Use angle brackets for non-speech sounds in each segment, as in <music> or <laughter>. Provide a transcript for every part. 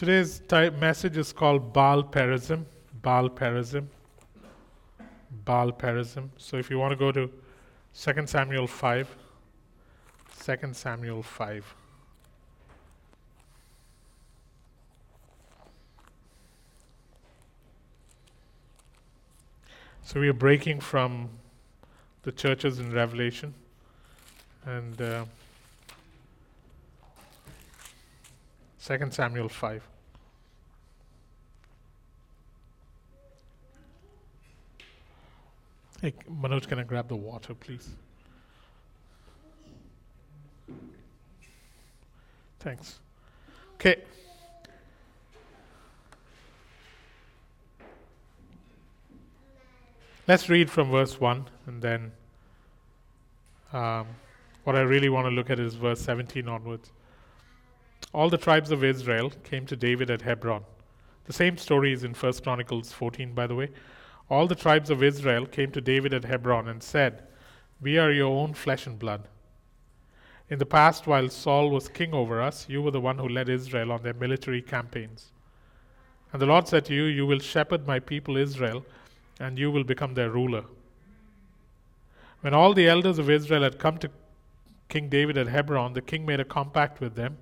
Today's ty- message is called Baal Perazim. Baal Perazim. Baal Perazim. So if you want to go to 2 Samuel 5, 2 Samuel 5. So we are breaking from the churches in Revelation and uh, 2 Samuel 5. Hey, Manoj, can I grab the water, please? Thanks. Okay. Let's read from verse 1 and then um, what I really want to look at is verse 17 onwards. All the tribes of Israel came to David at Hebron. The same story is in 1 Chronicles 14, by the way. All the tribes of Israel came to David at Hebron and said, We are your own flesh and blood. In the past, while Saul was king over us, you were the one who led Israel on their military campaigns. And the Lord said to you, You will shepherd my people Israel, and you will become their ruler. When all the elders of Israel had come to King David at Hebron, the king made a compact with them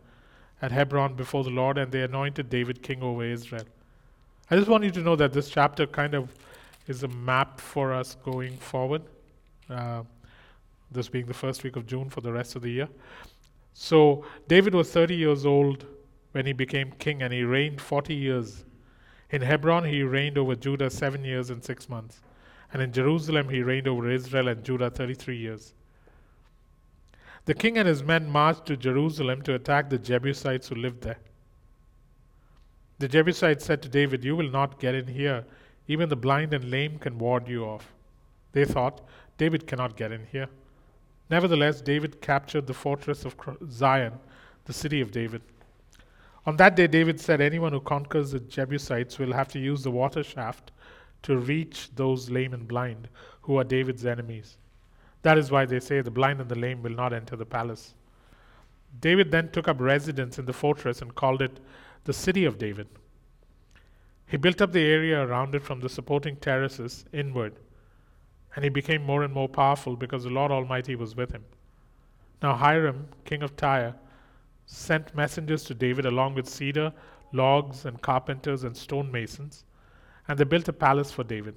at Hebron before the Lord, and they anointed David king over Israel. I just want you to know that this chapter kind of is a map for us going forward. Uh, this being the first week of June for the rest of the year. So, David was 30 years old when he became king, and he reigned 40 years. In Hebron, he reigned over Judah seven years and six months. And in Jerusalem, he reigned over Israel and Judah 33 years. The king and his men marched to Jerusalem to attack the Jebusites who lived there. The Jebusites said to David, You will not get in here. Even the blind and lame can ward you off. They thought, David cannot get in here. Nevertheless, David captured the fortress of Zion, the city of David. On that day, David said, Anyone who conquers the Jebusites will have to use the water shaft to reach those lame and blind who are David's enemies. That is why they say the blind and the lame will not enter the palace. David then took up residence in the fortress and called it the City of David. He built up the area around it from the supporting terraces inward, and he became more and more powerful because the Lord Almighty was with him. Now Hiram, king of Tyre, sent messengers to David along with cedar, logs, and carpenters and stonemasons, and they built a palace for David.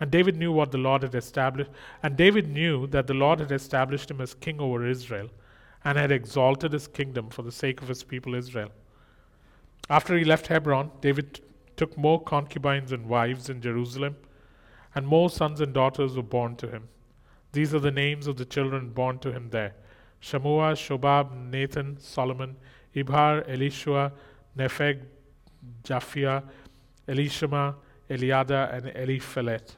And David knew what the Lord had established, and David knew that the Lord had established him as king over Israel and had exalted his kingdom for the sake of his people Israel. After he left Hebron, David t- took more concubines and wives in Jerusalem, and more sons and daughters were born to him. These are the names of the children born to him there Shammua, Shobab, Nathan, Solomon, Ibhar, Elishua, Nepheg, Japhia, Elishama, Eliada, and Eliphelet.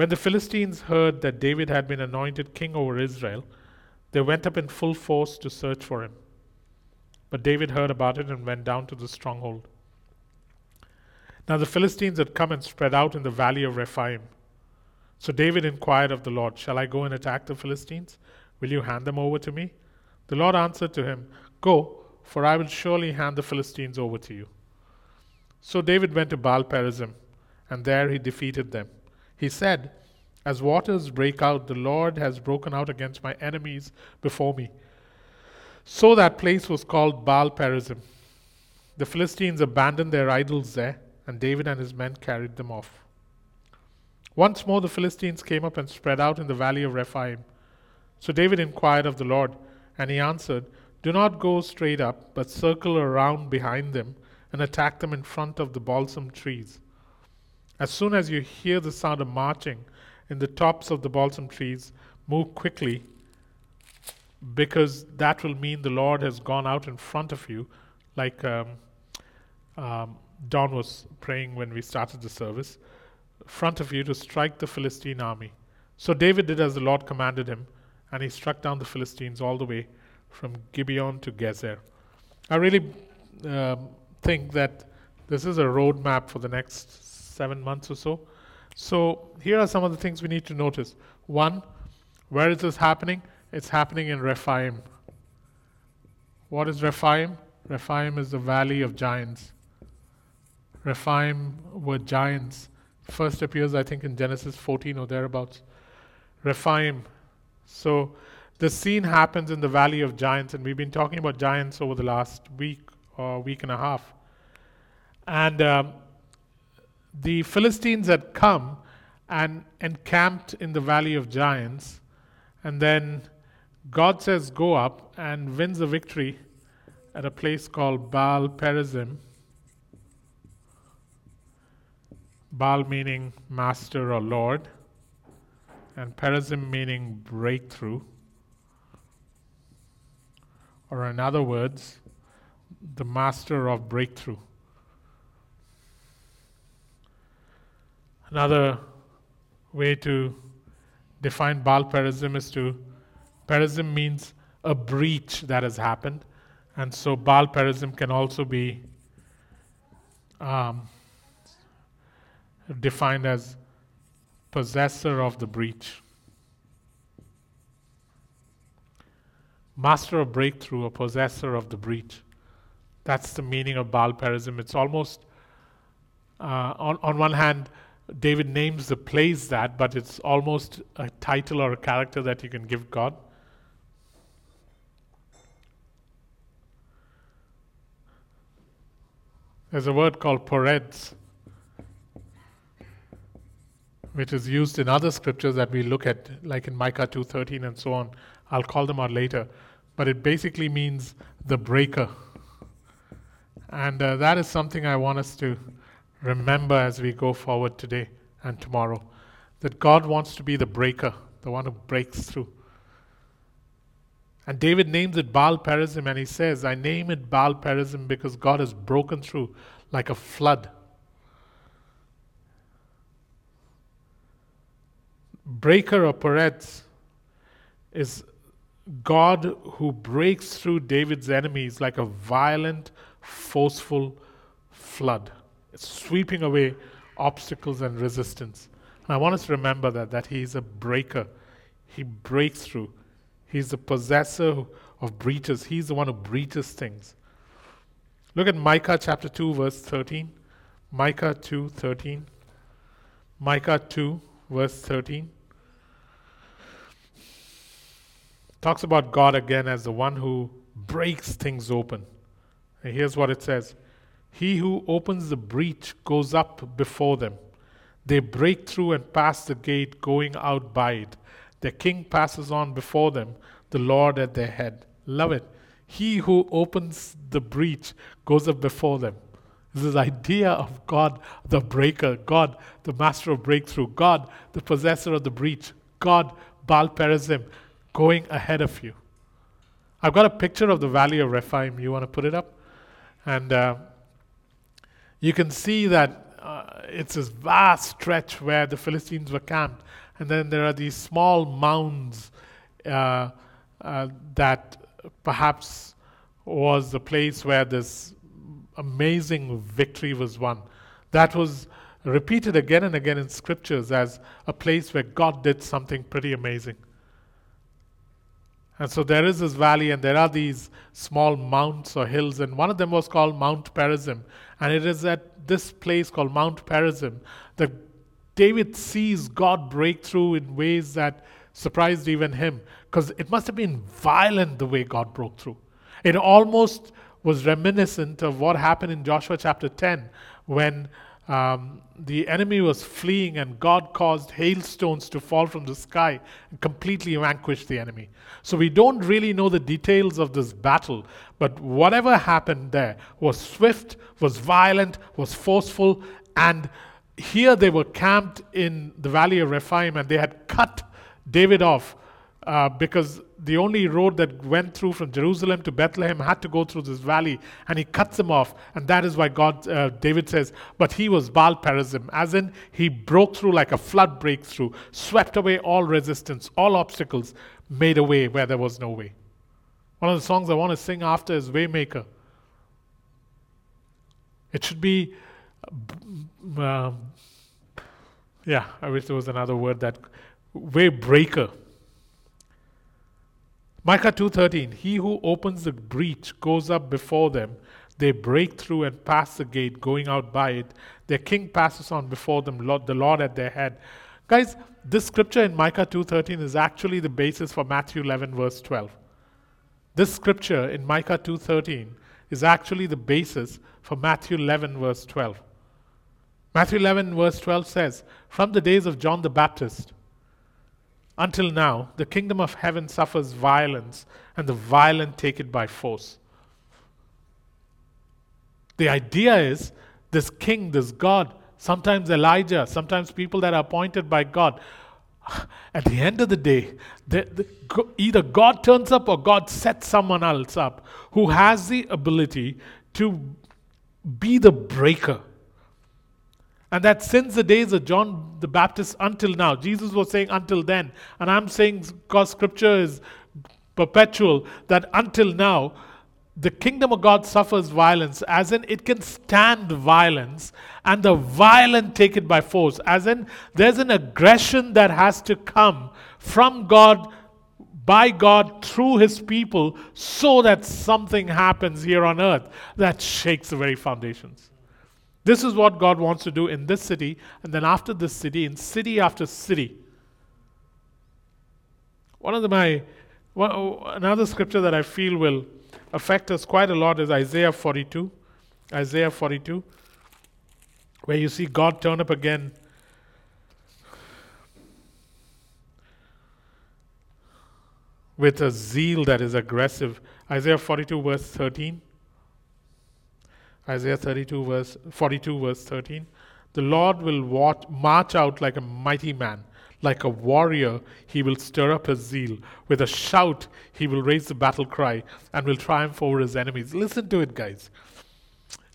When the Philistines heard that David had been anointed king over Israel, they went up in full force to search for him. But David heard about it and went down to the stronghold. Now the Philistines had come and spread out in the valley of Rephaim. So David inquired of the Lord, Shall I go and attack the Philistines? Will you hand them over to me? The Lord answered to him, Go, for I will surely hand the Philistines over to you. So David went to Baal Perazim, and there he defeated them. He said, As waters break out, the Lord has broken out against my enemies before me. So that place was called Baal Perazim. The Philistines abandoned their idols there, and David and his men carried them off. Once more the Philistines came up and spread out in the valley of Rephaim. So David inquired of the Lord, and he answered, Do not go straight up, but circle around behind them and attack them in front of the balsam trees. As soon as you hear the sound of marching in the tops of the balsam trees, move quickly, because that will mean the Lord has gone out in front of you, like um, um, Don was praying when we started the service, front of you to strike the Philistine army. So David did as the Lord commanded him, and he struck down the Philistines all the way from Gibeon to Gezer. I really um, think that this is a roadmap for the next seven months or so. So here are some of the things we need to notice. One, where is this happening? It's happening in Rephaim. What is Rephaim? Rephaim is the valley of giants. Rephaim were giants. First appears, I think, in Genesis 14 or thereabouts. Rephaim. So the scene happens in the valley of giants, and we've been talking about giants over the last week or week and a half. And um, the Philistines had come and encamped in the valley of giants, and then God says, Go up and wins a victory at a place called Baal Perazim. Baal meaning master or Lord, and Perazim meaning breakthrough. Or, in other words, the master of breakthrough. Another way to define Baal Perazim is to Perazim means a breach that has happened, and so Baal Perazim can also be um, defined as possessor of the breach. Master of breakthrough, or possessor of the breach. That's the meaning of Baal Perazim. It's almost, uh, on, on one hand, David names the place that, but it's almost a title or a character that you can give God. There's a word called Peretz, which is used in other scriptures that we look at, like in Micah 2.13 and so on. I'll call them out later. But it basically means the breaker. And uh, that is something I want us to remember as we go forward today and tomorrow. That God wants to be the breaker, the one who breaks through. And David names it Baal Perazim, and he says, I name it Baal Perazim because God has broken through like a flood. Breaker or Peretz is God who breaks through David's enemies like a violent, forceful flood, sweeping away obstacles and resistance. And I want us to remember that, that He is a breaker. He breaks through. He's the possessor of breaches. He's the one who breaches things. Look at Micah chapter 2, verse 13. Micah 2, 13. Micah 2, verse 13. Talks about God again as the one who breaks things open. And here's what it says He who opens the breach goes up before them. They break through and pass the gate, going out by it. Their king passes on before them, the Lord at their head. Love it. He who opens the breach goes up before them. This is idea of God, the breaker, God, the master of breakthrough, God, the possessor of the breach, God, Baal Perazim, going ahead of you. I've got a picture of the valley of Rephaim. You want to put it up? And uh, you can see that uh, it's this vast stretch where the Philistines were camped. And then there are these small mounds uh, uh, that perhaps was the place where this amazing victory was won. That was repeated again and again in scriptures as a place where God did something pretty amazing. And so there is this valley, and there are these small mounts or hills, and one of them was called Mount Perazim. And it is at this place called Mount Perazim that David sees God break through in ways that surprised even him, because it must have been violent the way God broke through. It almost was reminiscent of what happened in Joshua chapter 10 when um, the enemy was fleeing and God caused hailstones to fall from the sky and completely vanquished the enemy. So we don't really know the details of this battle, but whatever happened there was swift, was violent, was forceful, and here they were camped in the valley of Rephaim and they had cut David off uh, because the only road that went through from Jerusalem to Bethlehem had to go through this valley, and he cuts them off, and that is why God, uh, David says, but he was Baal Perazim, as in he broke through like a flood breakthrough, swept away all resistance, all obstacles, made a way where there was no way. One of the songs I want to sing after is Waymaker. It should be um, yeah, I wish there was another word that way breaker. Micah 2:13 He who opens the breach goes up before them. They break through and pass the gate going out by it. Their king passes on before them Lord, the Lord at their head. Guys this scripture in Micah 2:13 is actually the basis for Matthew 11 verse 12 this scripture in Micah 2:13 is actually the basis for Matthew 11 verse 12 Matthew 11 verse 12 says from the days of John the Baptist until now, the kingdom of heaven suffers violence, and the violent take it by force. The idea is this king, this God, sometimes Elijah, sometimes people that are appointed by God, <sighs> at the end of the day, the, the, either God turns up or God sets someone else up who has the ability to be the breaker and that since the days of John the Baptist until now, Jesus was saying until then, and I'm saying because scripture is perpetual, that until now, the kingdom of God suffers violence, as in it can stand violence, and the violent take it by force, as in there's an aggression that has to come from God, by God, through his people, so that something happens here on earth that shakes the very foundations. This is what God wants to do in this city, and then after this city, in city after city. One of the, my another scripture that I feel will affect us quite a lot is Isaiah 42. Isaiah 42, where you see God turn up again. With a zeal that is aggressive. Isaiah 42, verse 13. Isaiah 32 verse 42 verse 13. The Lord will watch, march out like a mighty man, like a warrior, he will stir up his zeal. With a shout, he will raise the battle cry and will triumph over his enemies. Listen to it, guys.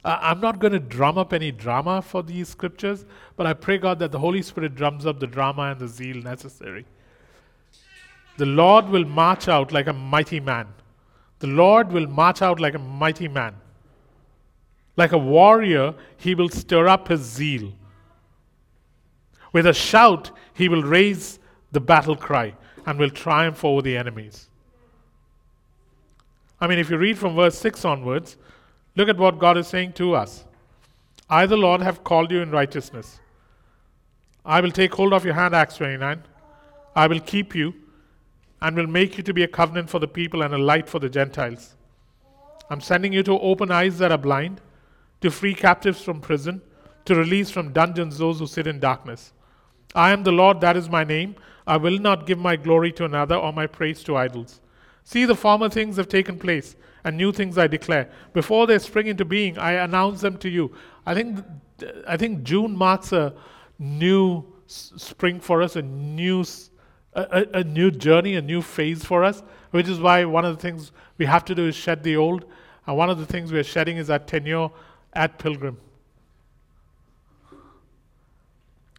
Uh, I'm not going to drum up any drama for these scriptures, but I pray God that the Holy Spirit drums up the drama and the zeal necessary. The Lord will march out like a mighty man. The Lord will march out like a mighty man. Like a warrior, he will stir up his zeal. With a shout, he will raise the battle cry and will triumph over the enemies. I mean, if you read from verse 6 onwards, look at what God is saying to us. I, the Lord, have called you in righteousness. I will take hold of your hand, Acts 29. I will keep you and will make you to be a covenant for the people and a light for the Gentiles. I'm sending you to open eyes that are blind to free captives from prison, to release from dungeons those who sit in darkness. I am the Lord, that is my name. I will not give my glory to another or my praise to idols. See, the former things have taken place, and new things I declare. Before they spring into being, I announce them to you. I think, I think June marks a new spring for us, a new, a, a new journey, a new phase for us, which is why one of the things we have to do is shed the old. And one of the things we're shedding is our tenure at Pilgrim.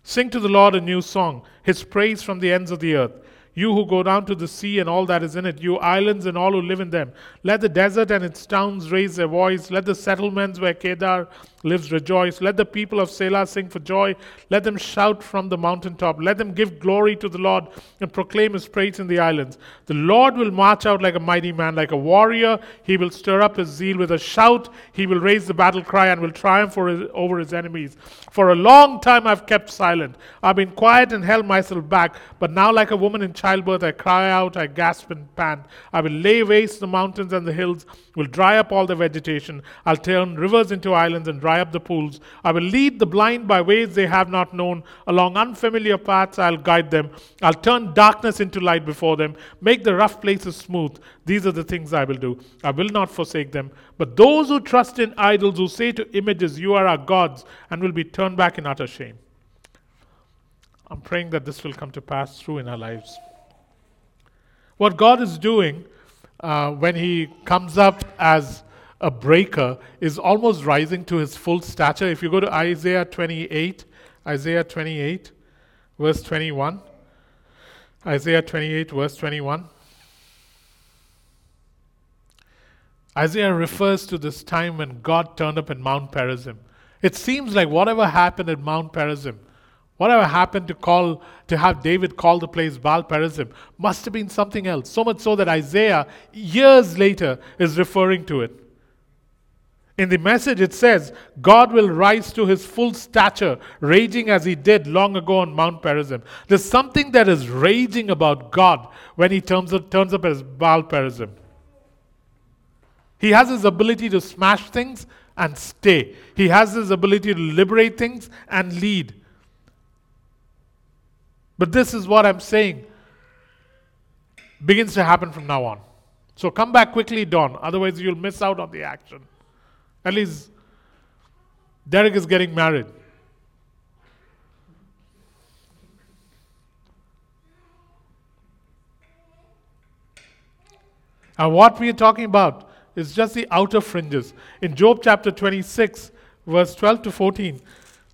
Sing to the Lord a new song, his praise from the ends of the earth. You who go down to the sea and all that is in it, you islands and all who live in them. Let the desert and its towns raise their voice. Let the settlements where Kedar lives rejoice. Let the people of Selah sing for joy. Let them shout from the mountaintop. Let them give glory to the Lord and proclaim his praise in the islands. The Lord will march out like a mighty man, like a warrior. He will stir up his zeal with a shout. He will raise the battle cry and will triumph his, over his enemies. For a long time I've kept silent. I've been quiet and held myself back. But now, like a woman in childbirth, I cry out, I gasp and pant. I will lay waste the mountains and the hills, will dry up all the vegetation. I'll turn rivers into islands and dry up the pools. I will lead the blind by ways they have not known. Along unfamiliar paths, I'll guide them. I'll turn darkness into light before them, make the rough places smooth. These are the things I will do. I will not forsake them. But those who trust in idols, who say to images, You are our gods, and will be turned back in utter shame. I'm praying that this will come to pass through in our lives. What God is doing uh, when He comes up as a breaker is almost rising to his full stature. If you go to Isaiah 28, Isaiah 28, verse 21. Isaiah 28, verse 21. Isaiah refers to this time when God turned up in Mount Perazim. It seems like whatever happened at Mount Perazim Whatever happened to call to have David call the place Baal Perazim must have been something else. So much so that Isaiah, years later, is referring to it. In the message, it says, God will rise to his full stature, raging as he did long ago on Mount Perazim. There's something that is raging about God when he turns up, turns up as Baal Perazim. He has his ability to smash things and stay, he has his ability to liberate things and lead. But this is what I'm saying begins to happen from now on. So come back quickly, Don, otherwise, you'll miss out on the action. At least Derek is getting married. And what we are talking about is just the outer fringes. In Job chapter 26, verse 12 to 14,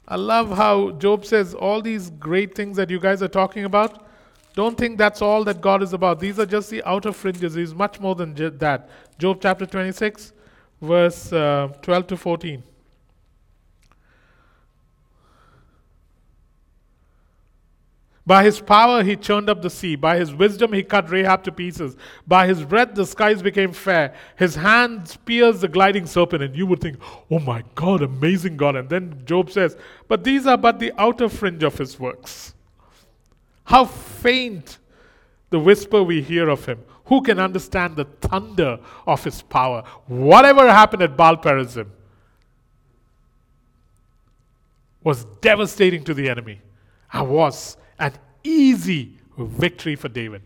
I love how Job says all these great things that you guys are talking about. Don't think that's all that God is about. These are just the outer fringes. He's much more than that. Job chapter 26, verse uh, 12 to 14. By his power he churned up the sea. By his wisdom he cut Rahab to pieces. By his breath the skies became fair. His hand pierced the gliding serpent. And you would think, oh my God, amazing God. And then Job says, but these are but the outer fringe of his works. How faint the whisper we hear of him. Who can understand the thunder of his power? Whatever happened at Baal Perazim was devastating to the enemy and was an easy victory for David.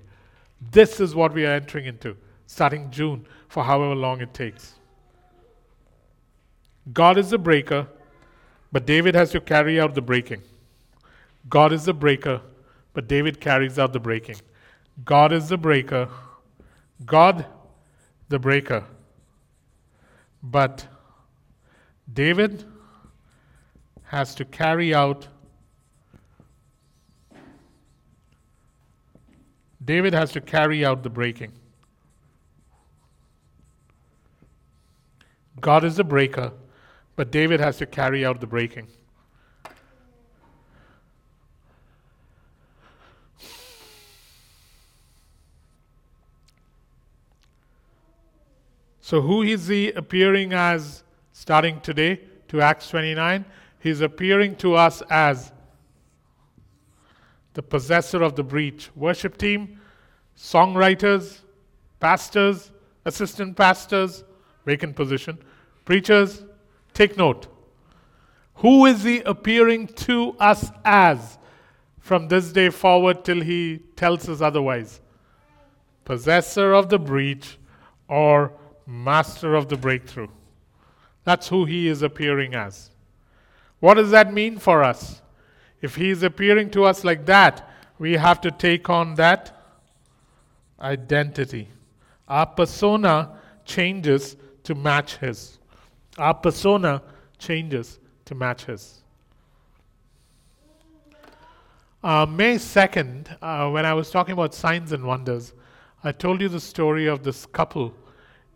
This is what we are entering into, starting June, for however long it takes. God is the breaker, but David has to carry out the breaking. God is the breaker, but David carries out the breaking. God is the breaker, God, the breaker. But David has to carry out David has to carry out the breaking. God is the breaker, but David has to carry out the breaking. So, who is he appearing as starting today to Acts 29? He's appearing to us as the possessor of the breach. Worship team, songwriters, pastors, assistant pastors, vacant position, preachers, take note. Who is he appearing to us as from this day forward till he tells us otherwise? Possessor of the breach or master of the breakthrough. That's who he is appearing as. What does that mean for us? If he is appearing to us like that, we have to take on that identity. Our persona changes to match his. Our persona changes to match his. Uh, May 2nd, uh, when I was talking about signs and wonders, I told you the story of this couple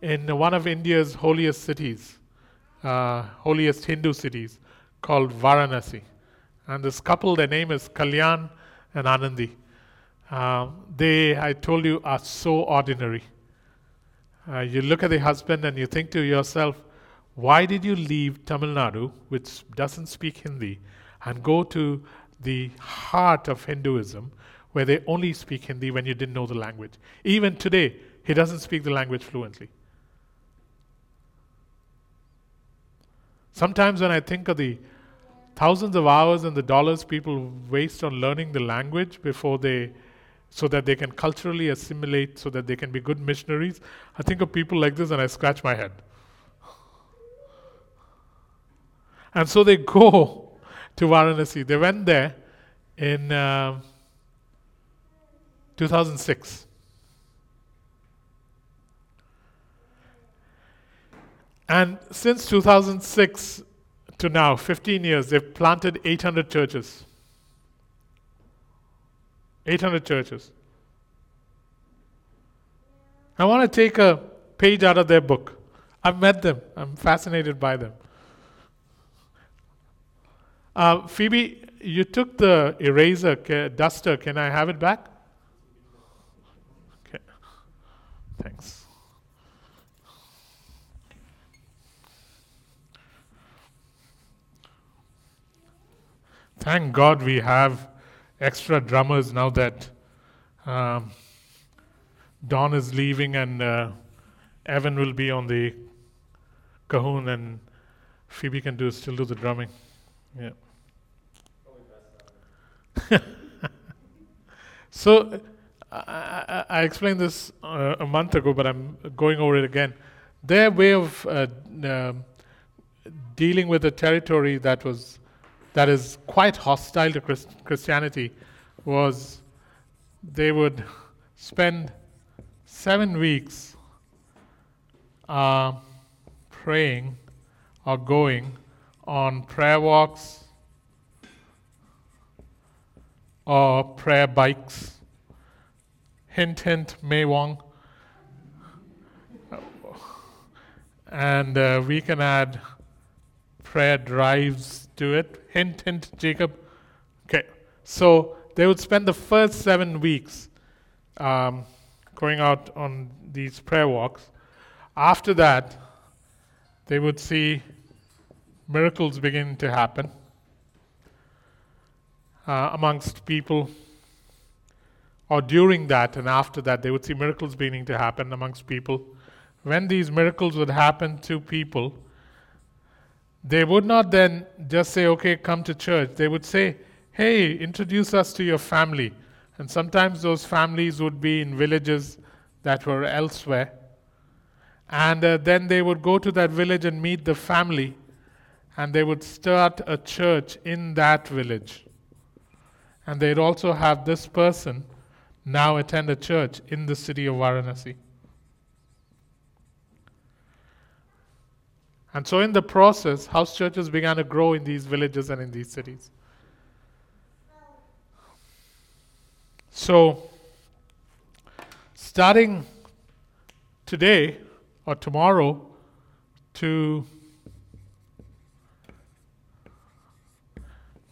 in one of India's holiest cities, uh, holiest Hindu cities, called Varanasi. And this couple, their name is Kalyan and Anandi. Uh, they, I told you, are so ordinary. Uh, you look at the husband and you think to yourself, why did you leave Tamil Nadu, which doesn't speak Hindi, and go to the heart of Hinduism, where they only speak Hindi when you didn't know the language? Even today, he doesn't speak the language fluently. Sometimes when I think of the thousands of hours and the dollars people waste on learning the language before they so that they can culturally assimilate so that they can be good missionaries i think of people like this and i scratch my head. And so they go <laughs> to varanasi. They went there in uh, 2006 And since 2006 to now, 15 years, they've planted 800 churches. 800 churches. I want to take a page out of their book. I've met them, I'm fascinated by them. Uh, Phoebe, you took the eraser, duster. Can I have it back? Okay. Thanks. Thank God we have extra drummers now that um, Don is leaving and uh, Evan will be on the cajon and Phoebe can do still do the drumming. Yeah. <laughs> so I, I, explained this uh, a month ago, but I'm going over it again. Their way of uh, um dealing with a territory that was that is quite hostile to Christ- Christianity was they would spend seven weeks uh, praying or going on prayer walks or prayer bikes. Hint, hint, May Wong. And uh, we can add prayer drives to it. Hint, hint, Jacob. Okay, so they would spend the first seven weeks um, going out on these prayer walks. After that, they would see miracles begin to happen uh, amongst people. Or during that and after that, they would see miracles beginning to happen amongst people. When these miracles would happen to people, they would not then just say, okay, come to church. They would say, hey, introduce us to your family. And sometimes those families would be in villages that were elsewhere. And uh, then they would go to that village and meet the family, and they would start a church in that village. And they'd also have this person now attend a church in the city of Varanasi. And so, in the process, house churches began to grow in these villages and in these cities. So, starting today or tomorrow to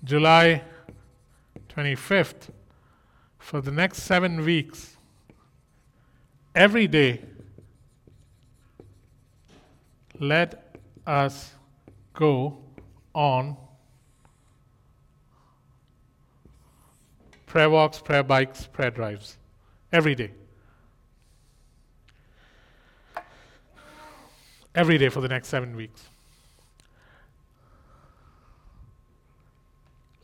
July 25th, for the next seven weeks, every day, let us go on prayer walks, prayer bikes, prayer drives every day. Every day for the next seven weeks.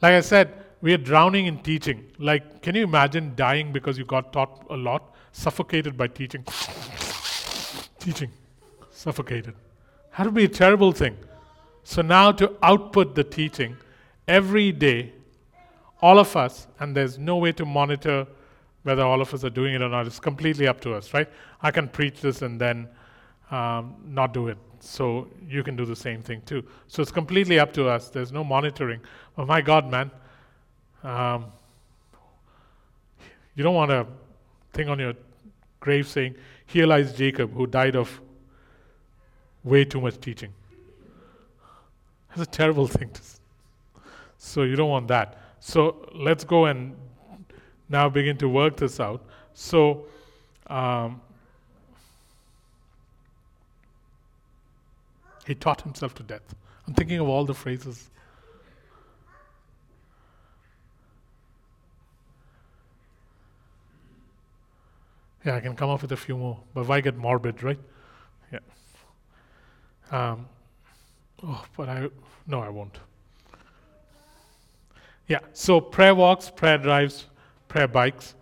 Like I said, we are drowning in teaching. Like, can you imagine dying because you got taught a lot, suffocated by teaching? <laughs> teaching, suffocated. That would be a terrible thing. So now to output the teaching every day, all of us, and there's no way to monitor whether all of us are doing it or not. It's completely up to us, right? I can preach this and then um, not do it. So you can do the same thing too. So it's completely up to us. There's no monitoring. Oh my God, man. Um, you don't want a thing on your grave saying, Here lies Jacob, who died of way too much teaching. That's a terrible thing to say. So you don't want that. So let's go and now begin to work this out. So um, he taught himself to death. I'm thinking of all the phrases. Yeah, I can come up with a few more, but why get morbid, right? Yeah. Um, oh, but I no, I won't. Yeah. So prayer walks, prayer drives, prayer bikes.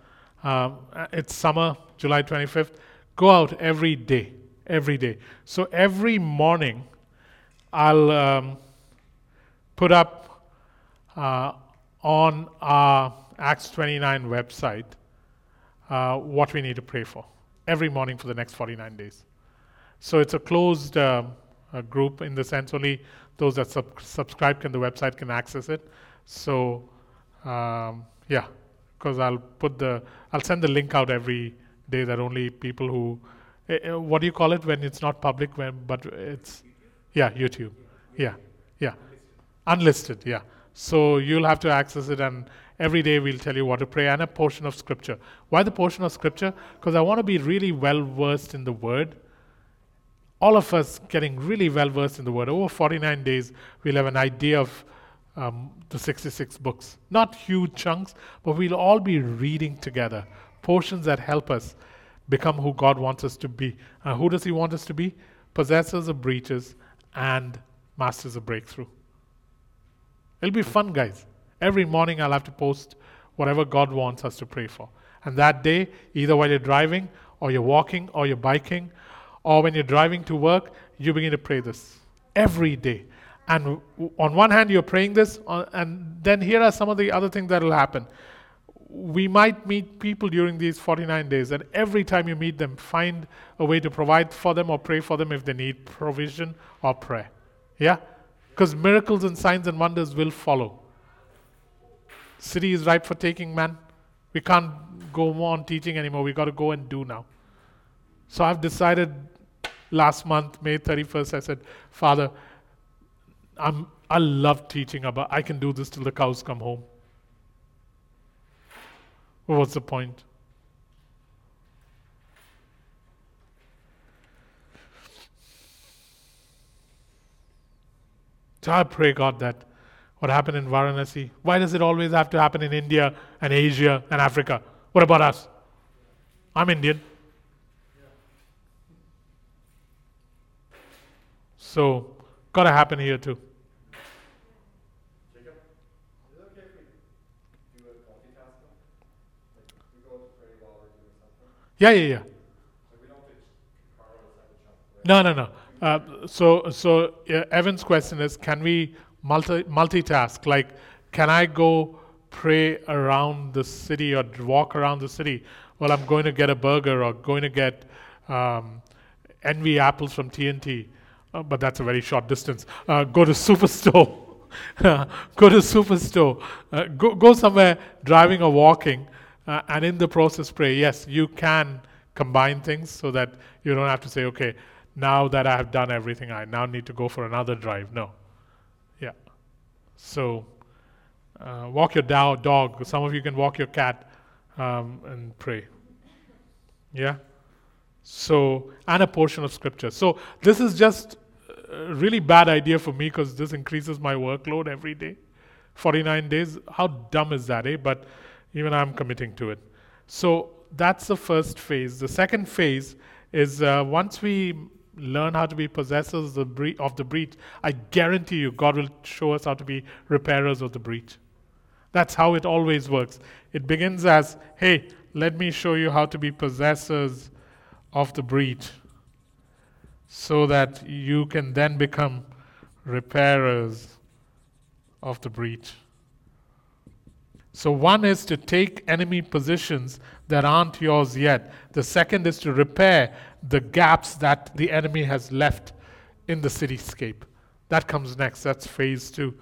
Um, uh, it's summer, July 25th. Go out every day, every day. So every morning, I'll um, put up uh, on our Acts 29 website uh, what we need to pray for every morning for the next 49 days. So it's a closed uh, group in the sense only those that sub- subscribe can the website can access it. So um, yeah, because I'll put the I'll send the link out every day that only people who uh, what do you call it when it's not public when but it's yeah YouTube yeah yeah unlisted yeah So you'll have to access it, and every day we'll tell you what to pray and a portion of scripture. Why the portion of scripture? Because I want to be really well versed in the word. All of us getting really well versed in the word. Over 49 days, we'll have an idea of um, the 66 books. Not huge chunks, but we'll all be reading together portions that help us become who God wants us to be. Uh, who does He want us to be? Possessors of breaches and masters of breakthrough. It'll be fun, guys. Every morning I'll have to post whatever God wants us to pray for. And that day, either while you're driving, or you're walking, or you're biking, or when you're driving to work, you begin to pray this every day. And on one hand, you're praying this, uh, and then here are some of the other things that will happen. We might meet people during these 49 days, and every time you meet them, find a way to provide for them or pray for them if they need provision or prayer. Yeah? Because miracles and signs and wonders will follow. City is ripe for taking, man. We can't go on teaching anymore. We've got to go and do now. So I've decided last month, May 31st, I said, Father, I'm, I love teaching about, I can do this till the cows come home. Well, what's the point? So I pray, God, that what happened in Varanasi, why does it always have to happen in India and Asia and Africa? What about us? I'm Indian. So, got to happen here too. Yeah, yeah, yeah. No, no, no. Uh, so, so uh, Evan's question is: Can we multi multitask? Like, can I go pray around the city or walk around the city? Well, I'm going to get a burger or going to get um, envy apples from TNT, uh, but that's a very short distance. Uh, go to superstore. <laughs> go to superstore. Uh, go go somewhere driving or walking uh, and in the process pray. Yes, you can combine things so that you don't have to say, okay, now that I have done everything, I now need to go for another drive. No. Yeah. So uh, walk your do- dog. Some of you can walk your cat um, and pray. Yeah. So and a portion of scripture. So this is just really bad idea for me because this increases my workload every day. 49 days. How dumb is that, eh? But even I'm committing to it. So that's the first phase. The second phase is uh, once we learn how to be possessors of the breach, I guarantee you God will show us how to be repairers of the breach. That's how it always works. It begins as, hey, let me show you how to be possessors of the breach so that you can then become repairers of the breach. So, one is to take enemy positions that aren't yours yet. The second is to repair the gaps that the enemy has left in the cityscape. That comes next. That's phase two.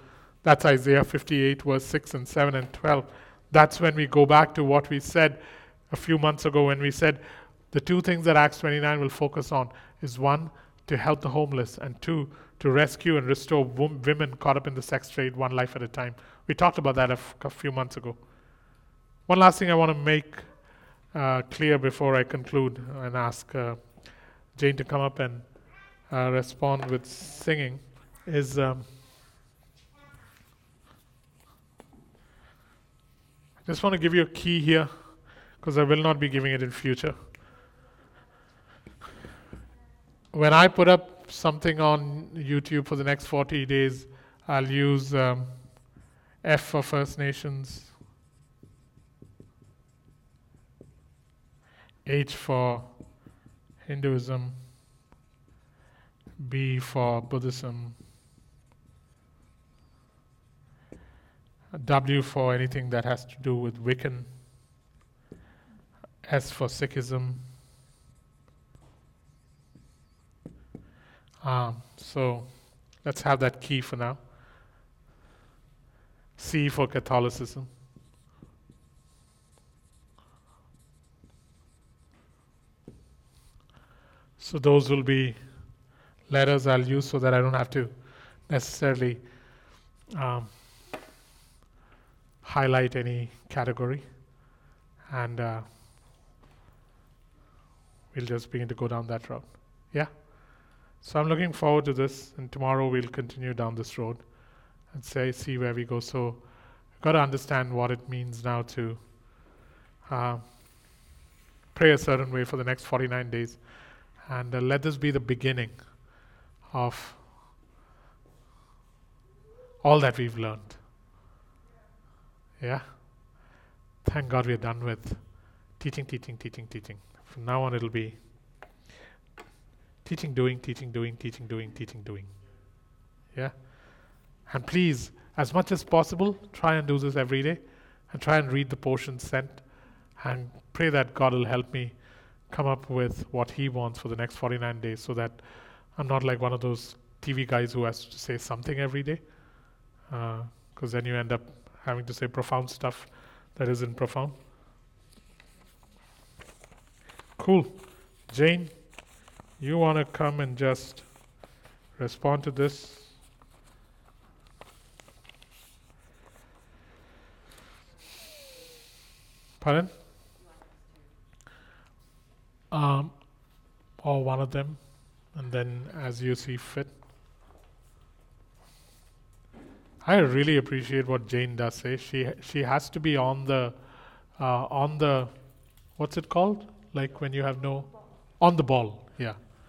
That's Isaiah 58, verse 6 and 7 and 12. That's when we go back to what we said a few months ago when we said the two things that Acts 29 will focus on is one, to help the homeless, and two, to rescue and restore women caught up in the sex trade one life at a time. We talked about that a, f- a few months ago. One last thing I want to make uh, clear before I conclude and ask uh, Jane to come up and uh, respond with singing is um, I just want to give you a key here because I will not be giving it in future. When I put up something on YouTube for the next 40 days, I'll use um, F for First Nations, H for Hinduism, B for Buddhism, W for anything that has to do with Wiccan, S for Sikhism. Um, so let's have that key for now. C for Catholicism. So those will be letters I'll use so that I don't have to necessarily um, highlight any category, and uh, we'll just begin to go down that route. Yeah? So I'm looking forward to this, and tomorrow we'll continue down this road and say, see where we go. So we've got to understand what it means now to uh, pray a certain way for the next 49 days. And uh, let this be the beginning of all that we've learned. Yeah? Thank God we're done with teaching, teaching, teaching, teaching. From now on, it'll be teaching, doing, teaching, doing, teaching, doing, teaching, doing. Yeah? And please, as much as possible, try and do this every day and try and read the portions sent and pray that God will help me come up with what He wants for the next 49 days so that I'm not like one of those TV guys who has to say something every day. Because uh, then you end up having to say profound stuff that isn't profound. Cool. Jane, you want to come and just respond to this? Pardon? Um, or one of them, and then as you see fit. I really appreciate what Jane does say. She she has to be on the uh, on the what's it called? Like when you have no on the ball. Yeah.